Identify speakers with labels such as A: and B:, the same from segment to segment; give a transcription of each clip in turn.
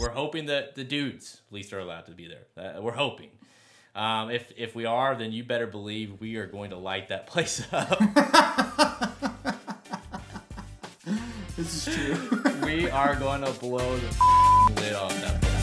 A: we're hoping that the dudes at least are allowed to be there. Uh, we're hoping. Um, if if we are, then you better believe we are going to light that place up.
B: this is true.
A: we are going to blow the lid off that place.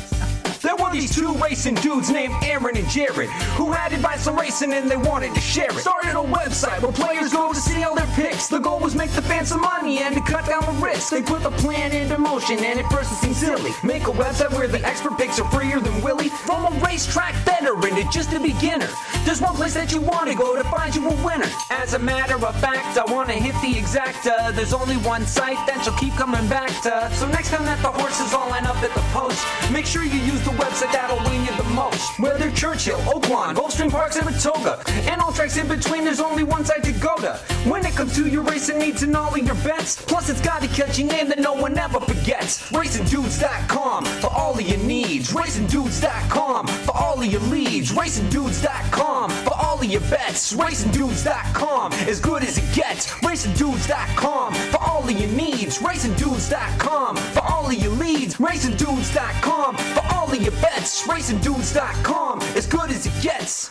C: There were these two racing dudes named Aaron and Jared who had advice on racing and they wanted to share it. Started a website where players go to see all their picks. The goal was make the fans some money and to cut down the risk. They put the plan into motion and at first it seemed silly. Make a website where the expert picks are freer than Willie. From a racetrack veteran to just a beginner. There's one place that you want to go to find you a winner. As a matter of fact, I want to hit the exacta. There's only one site that you'll keep coming back to. So next time that the horses all line up at the post, make sure you use the website that'll win you the most. Whether Churchill, Oaklawn, Gulfstream Park, Saratoga, and all tracks in between, there's only one site to go to. When it comes to your racing needs and all of your bets, plus it's got a catchy name that no one ever forgets. RacingDudes.com for all of your needs. RacingDudes.com for all of your leads. RacingDudes.com for all of your bets. RacingDudes.com as good as it gets. RacingDudes.com for all of your needs. RacingDudes.com for all of your leads. RacingDudes.com for all of your bets. RacingDudes.com as good as it gets.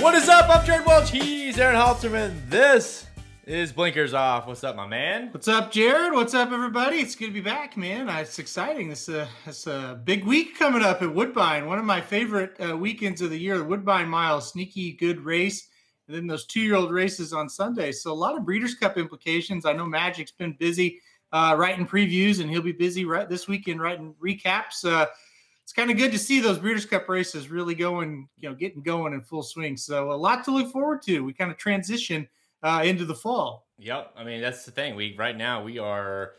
A: What is up? I'm Jared Welch. He's Aaron Halterman. This is Blinkers Off. What's up, my man?
B: What's up, Jared? What's up, everybody? It's good to be back, man. Uh, It's exciting. This uh, it's a big week coming up at Woodbine. One of my favorite uh, weekends of the year, the Woodbine Mile. Sneaky good race, and then those two-year-old races on Sunday. So a lot of Breeders' Cup implications. I know Magic's been busy uh, writing previews, and he'll be busy right this weekend writing recaps. Uh, it's kind of good to see those Breeders' Cup races really going, you know, getting going in full swing. So a lot to look forward to. We kind of transition uh, into the fall.
A: Yep. I mean, that's the thing. We right now we are.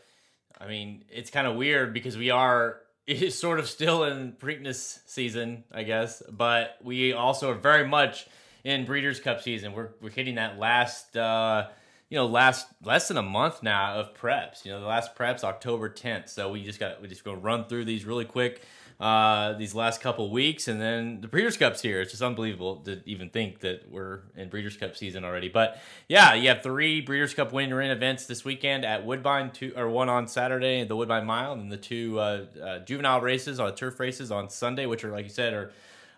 A: I mean, it's kind of weird because we are it's sort of still in Preakness season, I guess, but we also are very much in Breeders' Cup season. We're we're hitting that last. uh you know, last less than a month now of preps. You know, the last preps October 10th. So we just got we just gonna run through these really quick uh, these last couple weeks, and then the Breeders' Cup's here. It's just unbelievable to even think that we're in Breeders' Cup season already. But yeah, you have three Breeders' Cup winner in events this weekend at Woodbine, two or one on Saturday, the Woodbine Mile, and the two uh, uh, juvenile races on turf races on Sunday, which are like you said are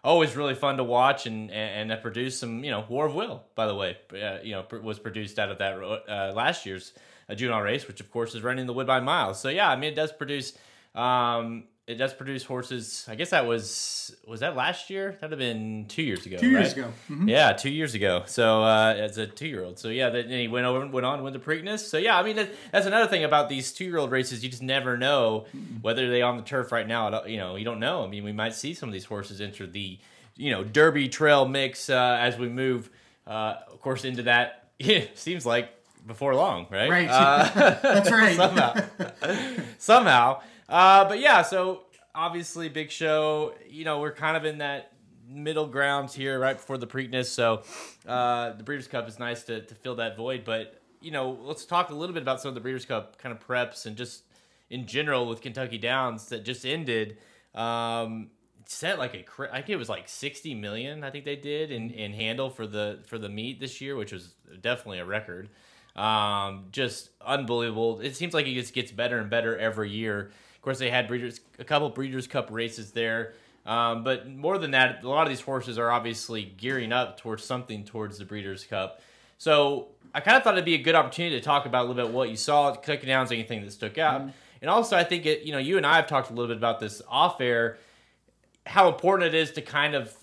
A: always really fun to watch and and, and produce some you know War of Will by the way uh, you know was produced out of that uh, last year's uh, juvenile race which of course is running the Woodbine Mile so yeah I mean it does produce um, it does produce horses I guess that was was that last year that'd have been two years ago
B: Two years
A: right?
B: ago. Mhm.
A: yeah two years ago so uh, as a two year old so yeah then he went over went on with the Preakness so yeah I mean that, that's another thing about these two year old races you just never know whether they on the turf right now you know you don't know I mean we might see some of these horses enter the you know Derby Trail mix uh, as we move, uh, of course, into that. seems like before long, right?
B: Right.
A: Uh,
B: That's right.
A: somehow, somehow. Uh, but yeah, so obviously big show. You know, we're kind of in that middle grounds here, right before the Preakness. So uh, the Breeders' Cup is nice to, to fill that void. But you know, let's talk a little bit about some of the Breeders' Cup kind of preps and just in general with Kentucky Downs that just ended. Um, set like a cra- think it was like 60 million I think they did in, in handle for the for the meet this year which was definitely a record um, just unbelievable it seems like it just gets better and better every year course they had breeders a couple breeders cup races there. Um, but more than that a lot of these horses are obviously gearing up towards something towards the breeders cup. So I kind of thought it'd be a good opportunity to talk about a little bit what you saw at Kentucky Downs anything that stuck out. And also I think it you know you and I have talked a little bit about this off air how important it is to kind of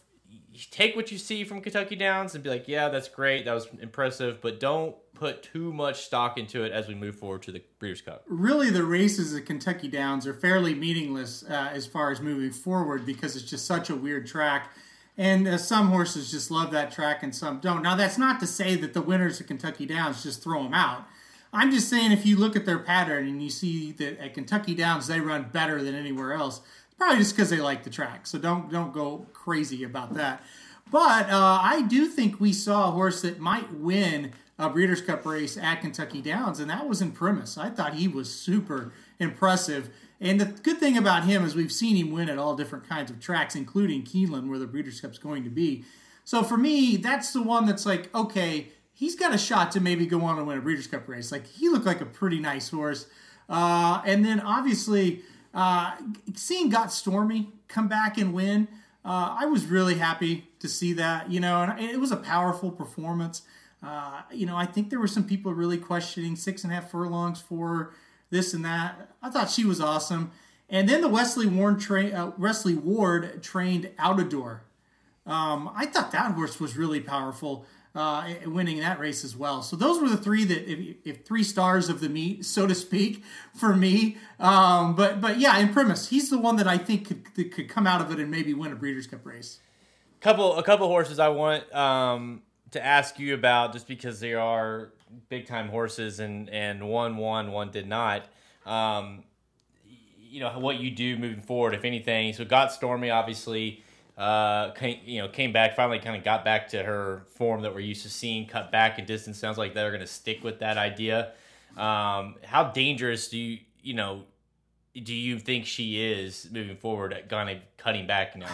A: take what you see from Kentucky Downs and be like, yeah, that's great, that was impressive, but don't put too much stock into it as we move forward to the Breeders' Cup.
B: really the races at Kentucky Downs are fairly meaningless uh, as far as moving forward because it's just such a weird track. And uh, some horses just love that track and some don't. Now, that's not to say that the winners at Kentucky Downs just throw them out. I'm just saying if you look at their pattern and you see that at Kentucky Downs they run better than anywhere else, probably just because they like the track. So don't don't go crazy about that. But uh, I do think we saw a horse that might win a Breeders' Cup race at Kentucky Downs, and that was Imprimis. I thought he was super impressive. And the good thing about him is we've seen him win at all different kinds of tracks, including Keeneland, where the Breeders' Cup's going to be. So for me, that's the one that's like, okay, he's got a shot to maybe go on and win a Breeders' Cup race. Like he looked like a pretty nice horse. Uh, and then obviously uh, seeing Got Stormy come back and win, uh, I was really happy to see that. You know, and it was a powerful performance. Uh, you know, I think there were some people really questioning six and a half furlongs for this and that. I thought she was awesome. And then the Wesley Ward, tra- uh, Wesley Ward trained Outadore. Um, I thought that horse was really powerful, uh, winning that race as well. So those were the three that, if, if three stars of the meet, so to speak, for me. Um, but but yeah, Imprimis, he's the one that I think could could come out of it and maybe win a Breeders' Cup race.
A: Couple a couple horses I want um, to ask you about just because they are big time horses and and one won, one did not. Um, you know what you do moving forward, if anything. So got Stormy obviously. Uh, came, you know, came back finally, kind of got back to her form that we're used to seeing. Cut back in distance. Sounds like they're going to stick with that idea. Um, how dangerous do you, you know, do you think she is moving forward at kind of cutting back now?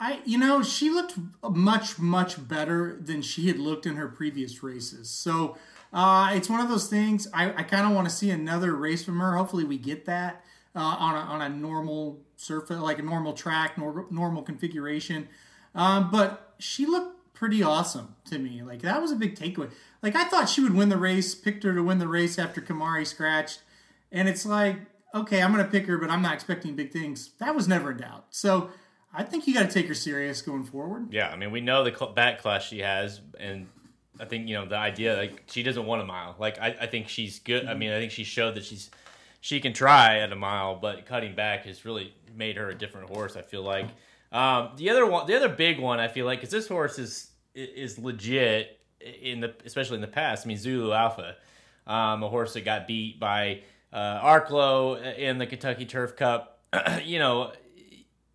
B: I, you know, she looked much, much better than she had looked in her previous races. So uh, it's one of those things. I, I kind of want to see another race from her. Hopefully, we get that uh, on a, on a normal surface, like a normal track, nor, normal configuration. Um, but she looked pretty awesome to me. Like that was a big takeaway. Like I thought she would win the race. Picked her to win the race after Kimari scratched, and it's like, okay, I'm gonna pick her, but I'm not expecting big things. That was never a doubt. So. I think you got to take her serious going forward.
A: Yeah, I mean, we know the cl- back class she has, and I think you know the idea like she doesn't want a mile. Like I, I think she's good. I mean, I think she showed that she's she can try at a mile, but cutting back has really made her a different horse. I feel like um, the other one, the other big one, I feel like, is this horse is is legit in the especially in the past. I mean, Zulu Alpha, um, a horse that got beat by uh, Arklow in the Kentucky Turf Cup. you know,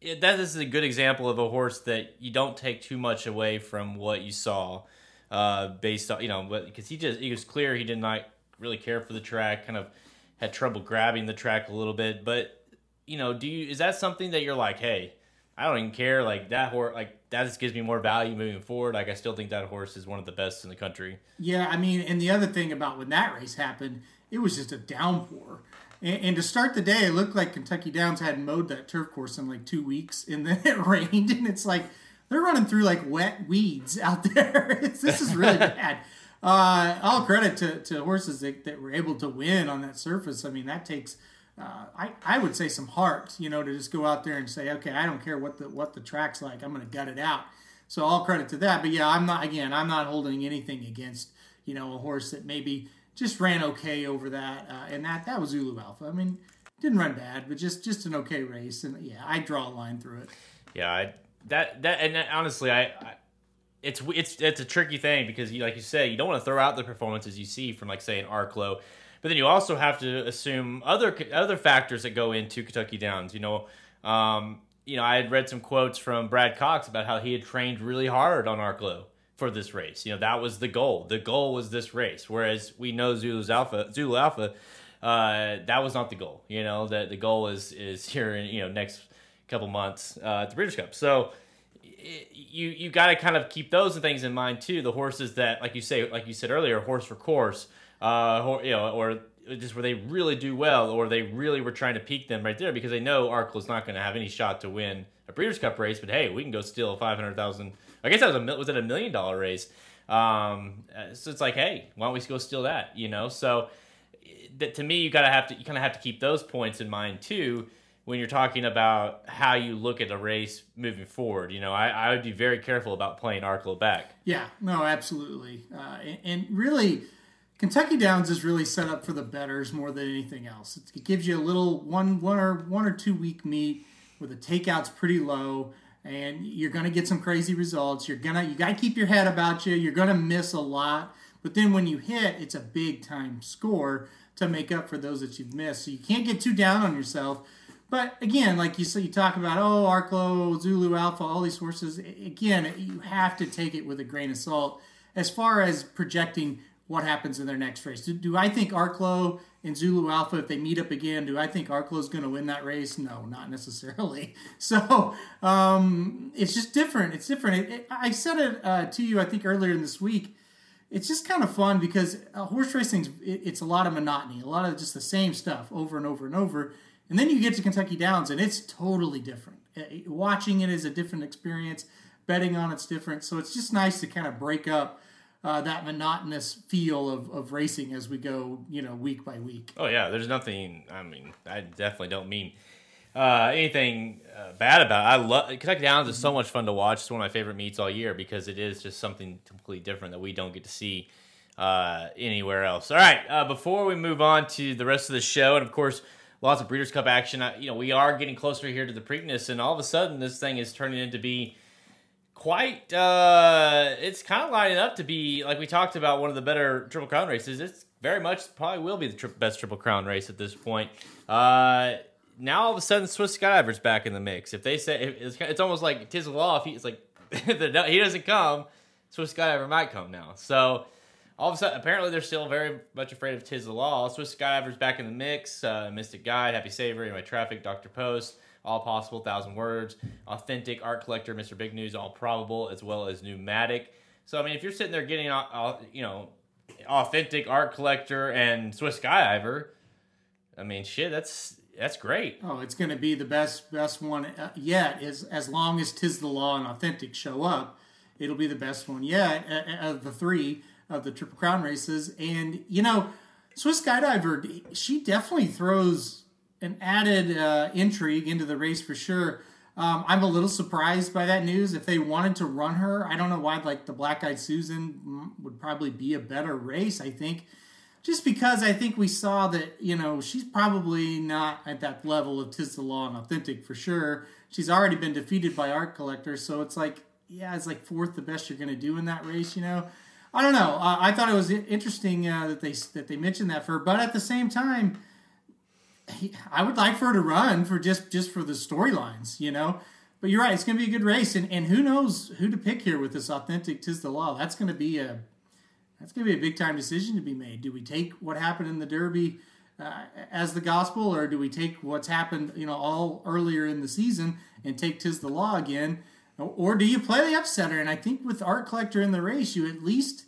A: it, that is a good example of a horse that you don't take too much away from what you saw, uh, based on you know, because he just he was clear he did not really care for the track, kind of had trouble grabbing the track a little bit. But you know, do you is that something that you're like, hey, I don't even care, like that horse, like that just gives me more value moving forward. Like I still think that horse is one of the best in the country.
B: Yeah, I mean, and the other thing about when that race happened, it was just a downpour. And, and, to start the day, it looked like Kentucky Downs had mowed that turf course in like two weeks, and then it rained, and it's like they're running through like wet weeds out there. this is really bad. Uh, all credit to, to horses that, that were able to win on that surface. I mean, that takes, uh, I, I would say, some heart, you know, to just go out there and say, okay, I don't care what the what the track's like, I'm going to gut it out. So all credit to that. But yeah, I'm not again, I'm not holding anything against you know a horse that maybe just ran okay over that, uh, and that that was Zulu Alpha. I mean, didn't run bad, but just just an okay race, and yeah, I draw a line through it.
A: Yeah, I, that that and honestly, I, I it's it's it's a tricky thing because you like you say you don't want to throw out the performances you see from like say an Arklow, but then you also have to assume other other factors that go into Kentucky Downs. You know, um, you know I had read some quotes from Brad Cox about how he had trained really hard on Arklow for this race. You know that was the goal. The goal was this race. Whereas we know Zulu's Alpha, Zulu Alpha, uh, that was not the goal. You know that the goal is is here in you know next couple months uh, at the Breeders' Cup. So you you got to kind of keep those things in mind too. The horses that, like you say, like you said earlier, horse for course, uh, you know, or just where they really do well, or they really were trying to peak them right there because they know Arklow's not going to have any shot to win a Breeders' Cup race. But hey, we can go steal five hundred thousand. I guess that was a was it a million dollar race? Um, so it's like, hey, why don't we go steal that? You know, so that to me, you gotta have to you kind of have to keep those points in mind too when you're talking about how you look at a race moving forward. You know, I, I would be very careful about playing Arklow back.
B: Yeah, no, absolutely. Uh, and, and, really, Kentucky Downs is really set up for the betters more than anything else. It gives you a little one, one or one or two week meet where the takeout's pretty low. And you're gonna get some crazy results. You're gonna you gotta keep your head about you. You're gonna miss a lot, but then when you hit, it's a big time score to make up for those that you've missed. So you can't get too down on yourself but again, like you said, you talk about oh Arklow, Zulu Alpha, all these horses. Again, you have to take it with a grain of salt as far as projecting what happens in their next race. Do, do I think Arklow and Zulu Alpha, if they meet up again, do I think is going to win that race? No, not necessarily. So um, it's just different. It's different. It, it, I said it uh, to you, I think, earlier in this week. It's just kind of fun because uh, horse racing, it, it's a lot of monotony, a lot of just the same stuff over and over and over And then you get to Kentucky Downs, and it's totally different. Uh, Watching it is a different experience. Betting on it's different. So it's just nice to kind of break up uh, that monotonous feel of, of racing as we go, you know, week by week.
A: Oh yeah, there's nothing. I mean, I definitely don't mean uh, anything uh, bad about it. I love Kentucky Downs is so much fun to watch. It's one of my favorite meets all year because it is just something completely different that we don't get to see uh, anywhere else. All right, uh, before we move on to the rest of the show, and of course. Lots of Breeders' Cup action. Uh, you know, we are getting closer here to the Preakness, and all of a sudden, this thing is turning into be quite uh it's kind of lining up to be like we talked about one of the better triple crown races. It's very much probably will be the tri- best triple crown race at this point. Uh now all of a sudden swiss skydiver's back in the mix. If they say it's, it's almost like Tiz Law if he's like he doesn't come swiss skydiver might come now. So all of a sudden apparently they're still very much afraid of Tiz Law. Swiss skydiver's back in the mix uh mystic guide happy saver NY Traffic dr post all possible, thousand words, authentic art collector, Mr. Big News, all probable, as well as pneumatic. So I mean, if you're sitting there getting, uh, uh, you know, authentic art collector and Swiss skydiver, I mean, shit, that's that's great.
B: Oh, it's going to be the best best one uh, yet. Is as long as Tiz the Law and authentic show up, it'll be the best one yet of the three of the Triple Crown races. And you know, Swiss Skydiver, she definitely throws an added uh, intrigue into the race for sure. Um, I'm a little surprised by that news. If they wanted to run her, I don't know why. Like the Black Eyed Susan would probably be a better race. I think, just because I think we saw that you know she's probably not at that level of Tiz the Law and authentic for sure. She's already been defeated by Art Collector, so it's like yeah, it's like fourth the best you're to do in that race. You know, I don't know. Uh, I thought it was interesting uh, that they that they mentioned that for her, but at the same time I would like for her to run for just just for the storylines, you know. But you're right; it's going to be a good race, and and who knows who to pick here with this authentic Tiz the Law. That's going to be a that's going to be a big time decision to be made. Do we take what happened in the Derby uh, as the gospel, or do we take what's happened, you know, all earlier in the season and take Tiz the Law again, or do you play the upsetter? And I think with Art Collector in the race, you at least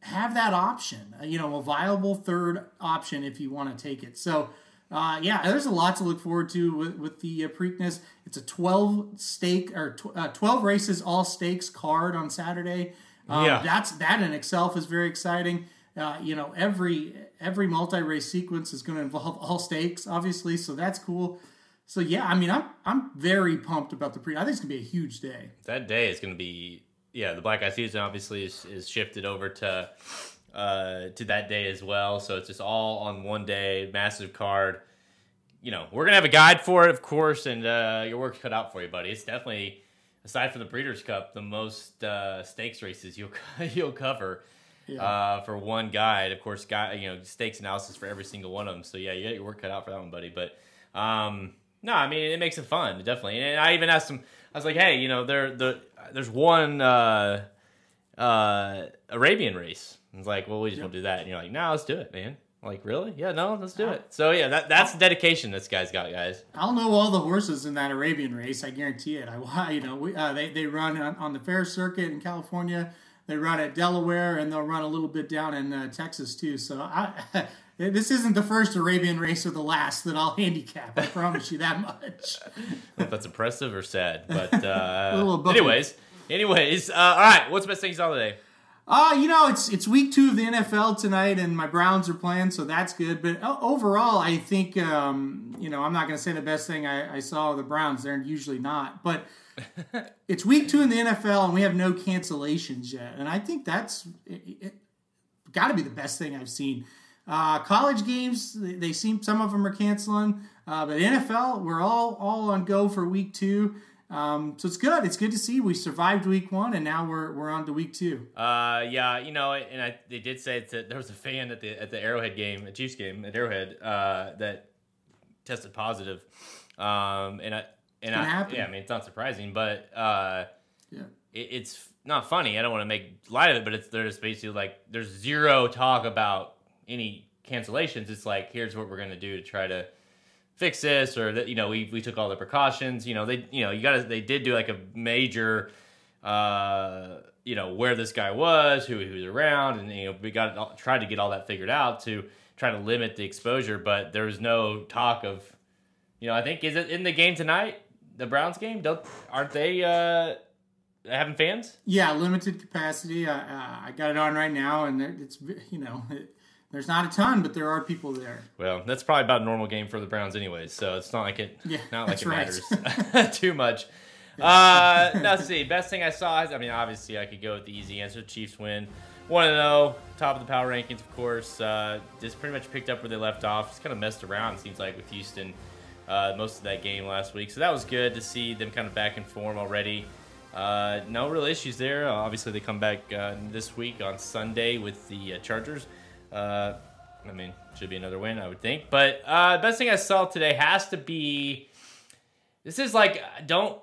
B: have that option, you know, a viable third option if you want to take it. So uh, yeah, there's a lot to look forward to with, with the uh, Preakness. It's a 12 stake or tw- uh, 12 races all stakes card on Saturday. Um, yeah, that's that in itself is very exciting. Uh, you know, every every multi race sequence is going to involve all stakes, obviously, so that's cool. So yeah, I mean, I'm I'm very pumped about the pre. I think it's gonna be a huge day.
A: That day is gonna be yeah. The Black Eyed Susan obviously is, is shifted over to uh, to that day as well. So it's just all on one day, massive card. You know, we're gonna have a guide for it, of course, and uh, your work's cut out for you, buddy. It's definitely aside from the Breeders' Cup, the most uh, stakes races you'll you'll cover. Yeah. Uh, for one guide, of course, guy you know stakes analysis for every single one of them. So yeah, you got your work cut out for that one, buddy. But um, no, I mean it makes it fun, definitely. And I even asked him, I was like, hey, you know, there the there's one uh, uh, Arabian race I was like, well, we just yep. won't do that. And you're like, no, let's do it, man. I'm like, really? Yeah, no, let's do it. So yeah, that that's dedication this guy's got, guys.
B: I'll know all the horses in that Arabian race. I guarantee it. I, you know, we, uh, they they run on, on, the fair circuit in California. They run at Delaware, and they'll run a little bit down in uh, Texas too. So I, this isn't the first Arabian race or the last that I'll handicap. I promise you that much.
A: if that's impressive or sad, but uh, anyways, anyways, uh, all right. What's the best thing you saw today?
B: Uh, you know, it's it's week two of the NFL tonight, and my Browns are playing, so that's good. But overall, I think um, you know I'm not going to say the best thing I, I saw of the Browns. They're usually not, but it's week two in the NFL, and we have no cancellations yet, and I think that's got to be the best thing I've seen. Uh, college games, they, they, seem some of them are canceling, uh, but NFL, we're all all on go for week two. Um, so it's good. It's good to see we survived week one, and now we're we're on to week two.
A: Uh, yeah, you know, and I, they did say that there was a fan at the at the Arrowhead game, a Chiefs game at Arrowhead, uh, that tested positive. Um, and I and I, happen. yeah, I mean it's not surprising, but uh, yeah, it, it's not funny. I don't want to make light of it, but it's there's basically like there's zero talk about any cancellations. It's like here's what we're gonna do to try to fix this or that you know we, we took all the precautions you know they you know you got to they did do like a major uh you know where this guy was who he was around and you know we got tried to get all that figured out to try to limit the exposure but there was no talk of you know, I think is it in the game tonight, the Browns game? Don't aren't they uh, having fans?
B: Yeah, limited capacity. I, uh, I got it on right now, and it's you know. It, there's not a ton, but there are people there.
A: Well, that's probably about a normal game for the Browns, anyways. So it's not like it,
B: Yeah,
A: not like it
B: right.
A: matters too much. Uh, now, let's see. Best thing I saw. Is, I mean, obviously, I could go with the easy answer. Chiefs win. One to zero. Top of the power rankings, of course. Uh, just pretty much picked up where they left off. Just kind of messed around. It seems like with Houston uh, most of that game last week. So that was good to see them kind of back in form already. Uh, no real issues there. Obviously, they come back uh, this week on Sunday with the uh, Chargers. Uh, I mean, should be another win, I would think. But uh, the best thing I saw today has to be. This is like don't.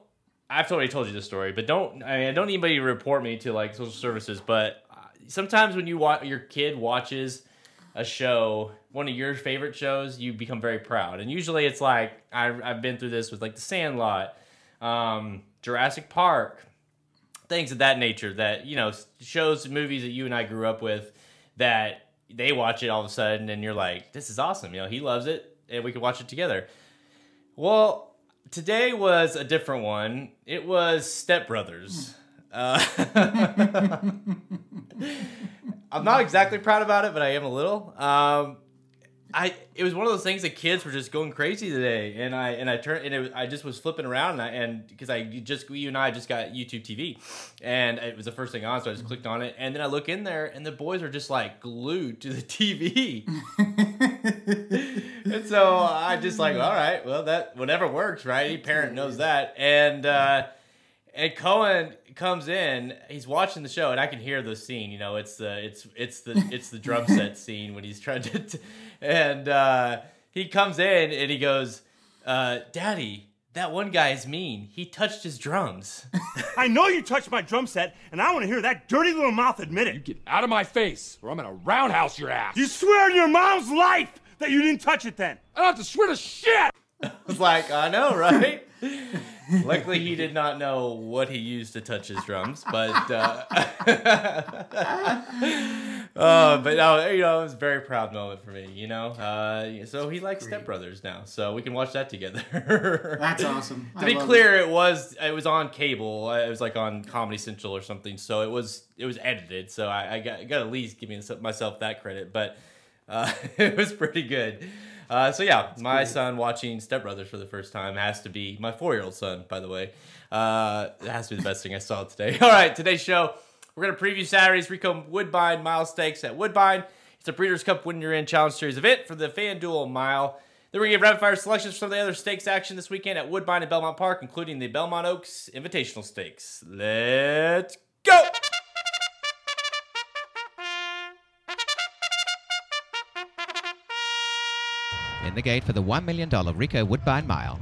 A: I've already told you this story, but don't. I mean, don't need anybody to report me to like social services. But uh, sometimes when you watch your kid watches a show, one of your favorite shows, you become very proud. And usually it's like I've, I've been through this with like The Sandlot, um, Jurassic Park, things of that nature. That you know shows movies that you and I grew up with that they watch it all of a sudden and you're like, this is awesome. You know, he loves it and we can watch it together. Well, today was a different one. It was Step Brothers. Uh, I'm not exactly proud about it, but I am a little. Um, I it was one of those things that kids were just going crazy today, and I and I turned and it I just was flipping around and I, and because I just you and I just got YouTube TV, and it was the first thing on, so I just clicked on it, and then I look in there, and the boys are just like glued to the TV, and so I just like, all right, well that whatever works, right? Any parent knows that, and uh, and Cohen comes in, he's watching the show, and I can hear the scene. You know, it's the it's it's the it's the drum set scene when he's trying to, t- and uh, he comes in and he goes, uh, "Daddy, that one guy is mean. He touched his drums."
D: I know you touched my drum set, and I want to hear that dirty little mouth admit it.
E: You Get out of my face, or I'm gonna roundhouse your ass.
D: You swear on your mom's life that you didn't touch it then.
E: I don't have to swear to shit.
A: I was like, I know, right? Luckily, he did not know what he used to touch his drums, but uh, uh, but no, you know, it was a very proud moment for me. You know, uh, so he likes Step Brothers now, so we can watch that together.
B: That's awesome.
A: to be clear, it. was it was on cable. It was like on Comedy Central or something. So it was it was edited. So I, I got got at least give myself that credit, but uh, it was pretty good. Uh, so yeah, my son watching Step Brothers for the first time has to be my four year old son. By the way, uh, it has to be the best thing I saw today. All right, today's show we're gonna preview Saturday's Ricoh Woodbine Mile Stakes at Woodbine. It's a Breeders' Cup Win Your In Challenge Series event for the FanDuel Mile. Then we're gonna give rapid fire selections from the other stakes action this weekend at Woodbine and Belmont Park, including the Belmont Oaks Invitational Stakes. Let's go.
F: In the gate for the $1 million Ricoh Woodbine Mile.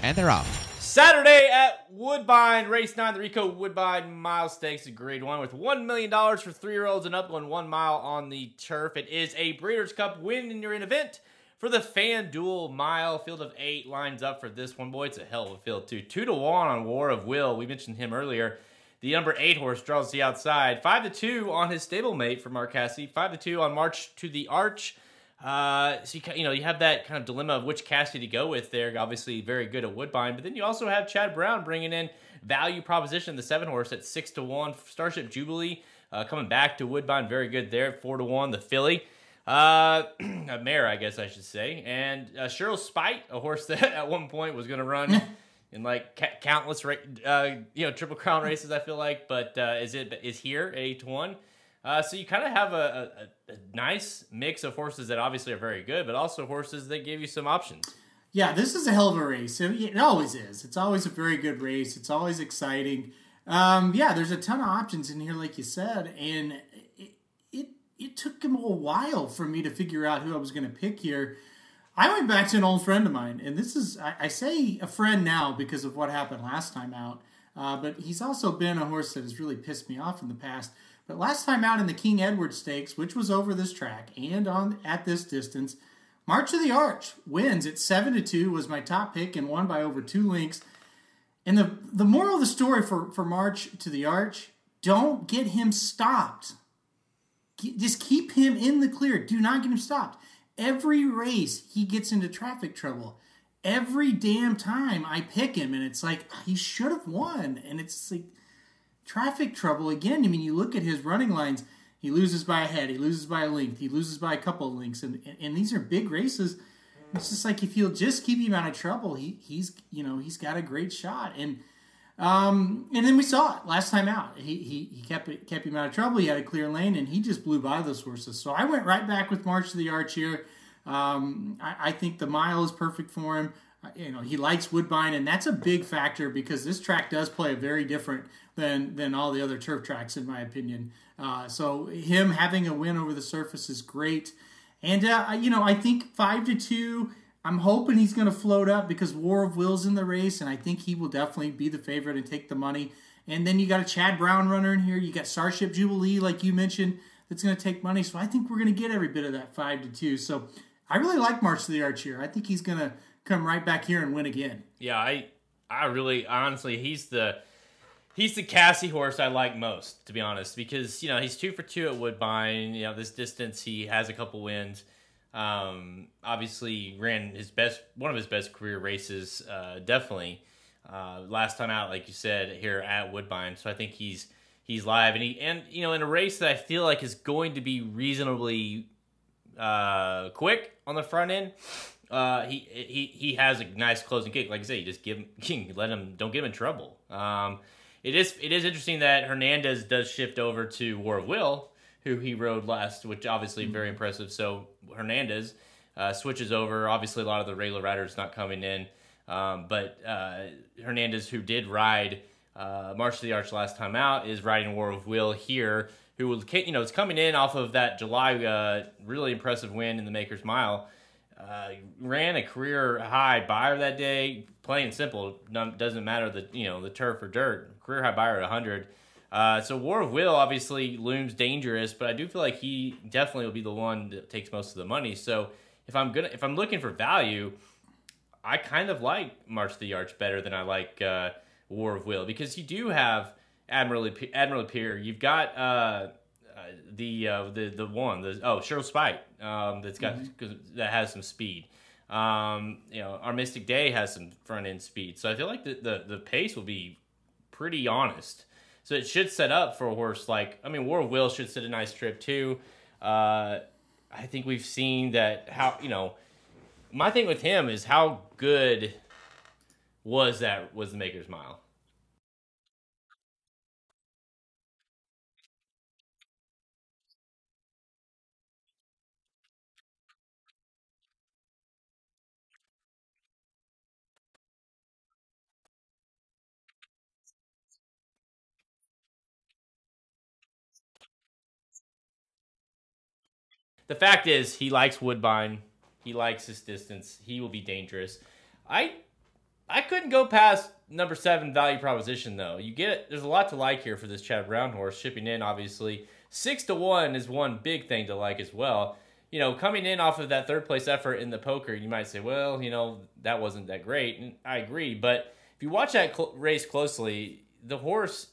F: And they're off.
A: Saturday at Woodbine, race nine, the Ricoh Woodbine Mile Stakes, a grade one with $1 million for three year olds and up going one mile on the turf. It is a Breeders' Cup win in your event for the FanDuel Mile. Field of eight lines up for this one. Boy, it's a hell of a field, too. Two to one on War of Will. We mentioned him earlier. The number eight horse draws the outside. Five to two on his stablemate for Mark Casse. Five to two on March to the Arch. Uh, so you, you know you have that kind of dilemma of which Casse to go with. There, obviously very good at Woodbine, but then you also have Chad Brown bringing in value proposition, the seven horse at six to one. Starship Jubilee uh, coming back to Woodbine, very good there, four to one. The filly, uh, a mare, I guess I should say, and uh, Shirl's Speight, a horse that at one point was going to run. in like ca- countless, ra- uh, you know, triple crown races. I feel like, but uh, is it is here at eight to one? Uh, so you kind of have a, a, a, nice mix of horses that obviously are very good, but also horses that give you some options.
B: Yeah, this is a hell of a race. It, always is. It's always a very good race. It's always exciting. Um, yeah, there's a ton of options in here, like you said, and it it, it took him a while for me to figure out who I was going to pick here. I went back to an old friend of mine, and this is I, I say a friend now because of what happened last time out. Uh, but he's also been a horse that has really pissed me off in the past. But last time out in the King Edward Stakes, which was over this track and on at this distance, March of the Arch wins at seven to two. Was my top pick and won by over two links. And the the moral of the story for for March to the Arch: don't get him stopped. Just keep him in the clear. Do not get him stopped. every race he gets into traffic trouble. Every damn time I pick him, and it's like ah, he should have won, and it's like traffic trouble again. I mean, you look at his running lines. He loses by a head. He loses by a length. He loses by a couple of lengths, and and these are big races. It's just like if you'll just keep him out of trouble, he he's you know he's got a great shot. And um, and then we saw it last time out. He he, he kept it, kept him out of trouble. He had a clear lane, and he just blew by those horses. So I went right back with March to the Arch here. Um, I, I think the mile is perfect for him. You know he likes Woodbine, and that's a big factor because this track does play very different than than all the other turf tracks, in my opinion. Uh, so him having a win over the surface is great. And uh, you know, I think five to two. I'm hoping he's going to float up because War of Will's in the race, and I think he will definitely be the favorite and take the money. And then you got a Chad Brown runner in here. You got Starship Jubilee, like you mentioned, that's going to take money. So I think we're going to get every bit of that five to two. So I really like March to the Arch here. I think he's going to come right back here and win again.
A: Yeah, I I really honestly he's the he's the Casse horse I like most, to be honest, because you know he's two for two at Woodbine. You know this distance he has a couple wins. Um, obviously ran his best one of his best career races, uh, definitely. Uh, last time out, like you said, here at Woodbine. So I think he's he's live, and he and you know in a race that I feel like is going to be reasonably uh, quick on the front end. Uh, he he he has a nice closing kick. Like I say, you just give him, let him, don't get him in trouble. Um, it is it is interesting that Hernandez does shift over to War of Will, who he rode last, which obviously very impressive. So Hernandez uh, switches over. Obviously, a lot of the regular riders not coming in, um, but uh, Hernandez, who did ride uh, March to the Arch last time out, is riding War of Will here. Who will you know is coming in off of that July uh, really impressive win in the Maker's Mile. Uh, ran a career high Beyer that day. Plain and simple, doesn't matter the you know the turf or dirt. Career high Beyer at 100. Uh, so War of Will obviously looms dangerous, but I do feel like he definitely will be the one that takes most of the money. So if I'm gonna if I'm looking for value, I kind of like March the Arch better than I like uh, War of Will because you do have Admiral Admiralty Pier. You've got uh, the uh, the the one the oh Shirl's Speight um, that's got that has some speed. Um, you know, our Mystic Day has some front end speed, so I feel like the, the the pace will be pretty honest. So it should set up for a horse like I mean War of Will should set a nice trip too. Uh, I think we've seen that how you know my thing with him is how good was that was the Maker's Mile. The fact is, he likes Woodbine. He likes his distance. He will be dangerous. I I couldn't go past number seven value proposition though. You get there's a lot to like here for this Chad Brown horse shipping in. Obviously, six to one is one big thing to like as well. You know, coming in off of that third place effort in the poker, you might say, well, you know, that wasn't that great, and I agree. But if you watch that cl- race closely, the horse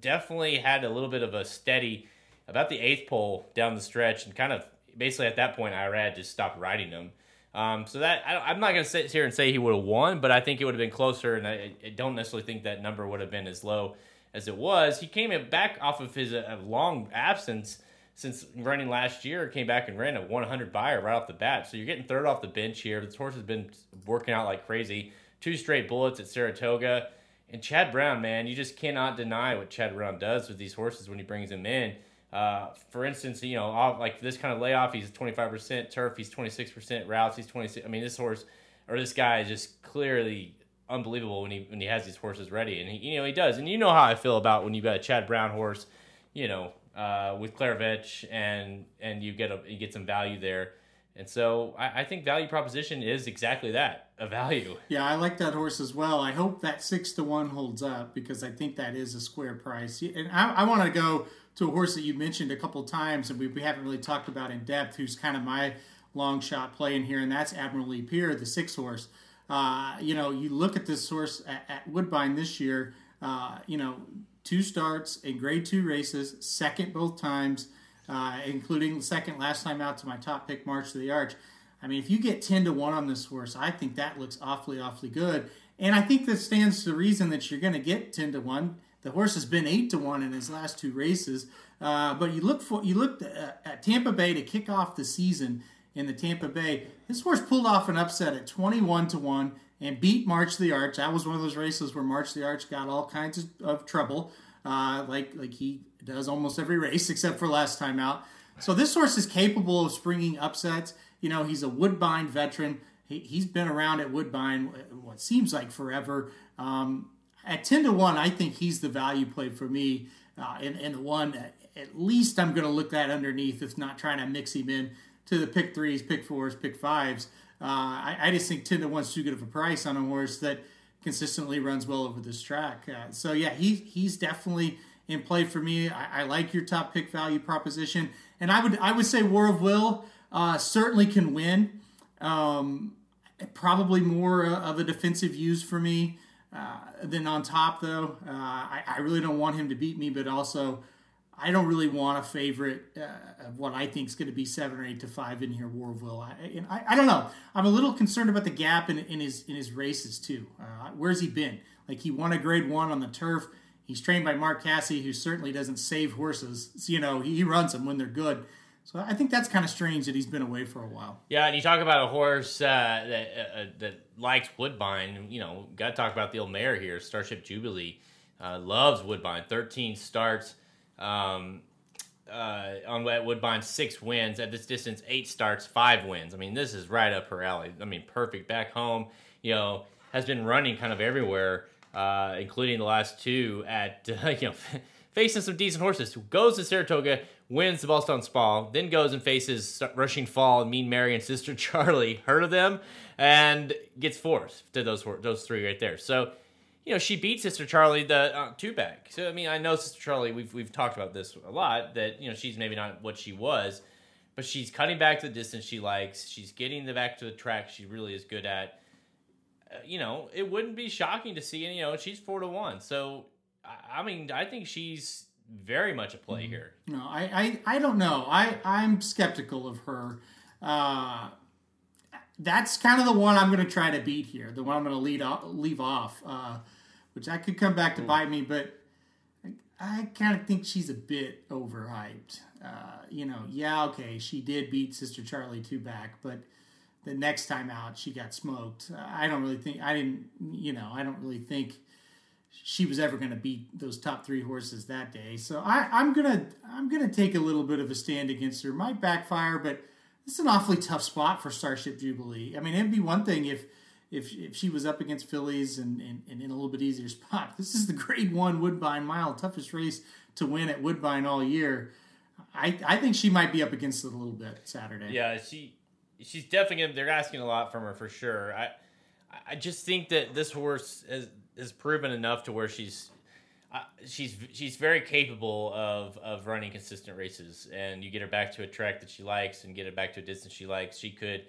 A: definitely had a little bit of a steady about the eighth pole down the stretch, and kind of basically at that point, Irad just stopped riding him. Um, so that I, I'm not going to sit here and say he would have won, but I think it would have been closer, and I, I don't necessarily think that number would have been as low as it was. He came back off of his uh, long absence since running last year, came back and ran a 100 Beyer right off the bat. So you're getting third off the bench here. This horse has been working out like crazy. Two straight bullets at Saratoga. And Chad Brown, man, you just cannot deny what Chad Brown does with these horses when he brings them in. Uh, for instance, you know, like this kind of layoff, he's 25% turf, he's 26% routes, he's 26. I mean, this horse or this guy is just clearly unbelievable when he when he has these horses ready, and he you know he does. And you know how I feel about when you got a Chad Brown horse, you know, uh, with Clairvetch, and and you get a you get some value there. And so I, I think value proposition is exactly that a value.
B: Yeah, I like that horse as well. I hope that six to one holds up because I think that is a square price. And I, I want to go to a horse that you mentioned a couple times and we, we haven't really talked about in depth, who's kind of my long shot play in here, and that's Admiralty Pier, the six horse. Uh, you know, you look at this horse at, at Woodbine this year, uh, you know, two starts in grade two races, second both times, uh, including second last time out to my top pick, March to the Arch. I mean, if you get 10 to 1 on this horse, I think that looks awfully, awfully good. And I think that stands to reason that you're going to get 10 to 1. The horse has been 8 to 1 in his last two races. Uh, but you look for you looked at, at Tampa Bay to kick off the season in the Tampa Bay. This horse pulled off an upset at 21 to 1 and beat March the Arch. That was one of those races where March the Arch got all kinds of, of trouble, uh, like like he does almost every race except for last time out. So this horse is capable of springing upsets. You know, he's a Woodbine veteran. He, he's been around at Woodbine what seems like forever. Um, at 10 to 1, I think he's the value play for me. Uh, and, and the one at, least I'm going to look that underneath, if not trying to mix him in to the pick threes, pick fours, pick fives. Uh, I, I, just think 10 to 1 is too good of a price on a horse that consistently runs well over this track. Uh, so, yeah, he, he's definitely in play for me. I, I, like your top pick value proposition. And I would I would say War of Will uh, certainly can win. Um, probably more uh, of a defensive use for me uh, than on top, though. Uh, I, I, really don't want him to beat me, but also I don't really want a favorite uh, of what I think is going to be seven or eight to five in here, War of Will. I, I, I, don't know. I'm a little concerned about the gap in, in his in his races too. Uh, where's he been? Like he won a Grade One on the turf. He's trained by Mark Casse, who certainly doesn't save horses. So, you know, he, he runs them when they're good. So I think that's kind of strange that he's been away for a while.
A: Yeah, and you talk about a horse uh, that uh, uh that likes Woodbine. You know, got to talk about the old mare here, Starship Jubilee. Uh, loves Woodbine. Thirteen starts um, uh, on Woodbine, six wins at this distance. Eight starts, five wins. I mean, this is right up her alley. I mean, perfect back home. You know, has been running kind of everywhere, uh, including the last two at you know facing some decent horses. Who goes to Saratoga, wins the Ballston Spa, then goes and faces Rushing Fall, Mean Mary, and Sister Charlie. Heard of them? And gets fourth to those those three right there. So, you know, she beat Sister Charlie the uh, two back. So I mean, I know Sister Charlie. We've we've talked about this a lot. That you know she's maybe not what she was, but she's cutting back to the distance she likes. She's getting the back to the track she really is good at. Uh, you know, it wouldn't be shocking to see. And You know, she's four to one. So I mean, I think she's very much a play here.
B: No, I, I, I don't know. I, I'm skeptical of her. Uh, that's kind of the one I'm going to try to beat here. The one I'm going to lead off, leave off, uh, which I could come back to bite me, but I, I kind of think she's a bit overhyped. Uh, you know, yeah, okay, she did beat Sister Charlie two back, but the next time out she got smoked. I don't really think I didn't. You know, I don't really think she was ever going to beat those top three horses that day. So I, I'm gonna I'm gonna take a little bit of a stand against her. Might backfire, but it's an awfully tough spot for Starship Jubilee. I mean, it'd be one thing if if, if she was up against fillies and, and, and in a little bit easier spot. This is the Grade One Woodbine Mile, toughest race to win at Woodbine all year. I I think she might be up against it a little bit Saturday.
A: Yeah, she she's definitely they're asking a lot from her for sure. I I just think that this horse has is proven enough to where she's uh, she's she's very capable of of running consistent races, and you get her back to a track that she likes, and get her back to a distance she likes. She could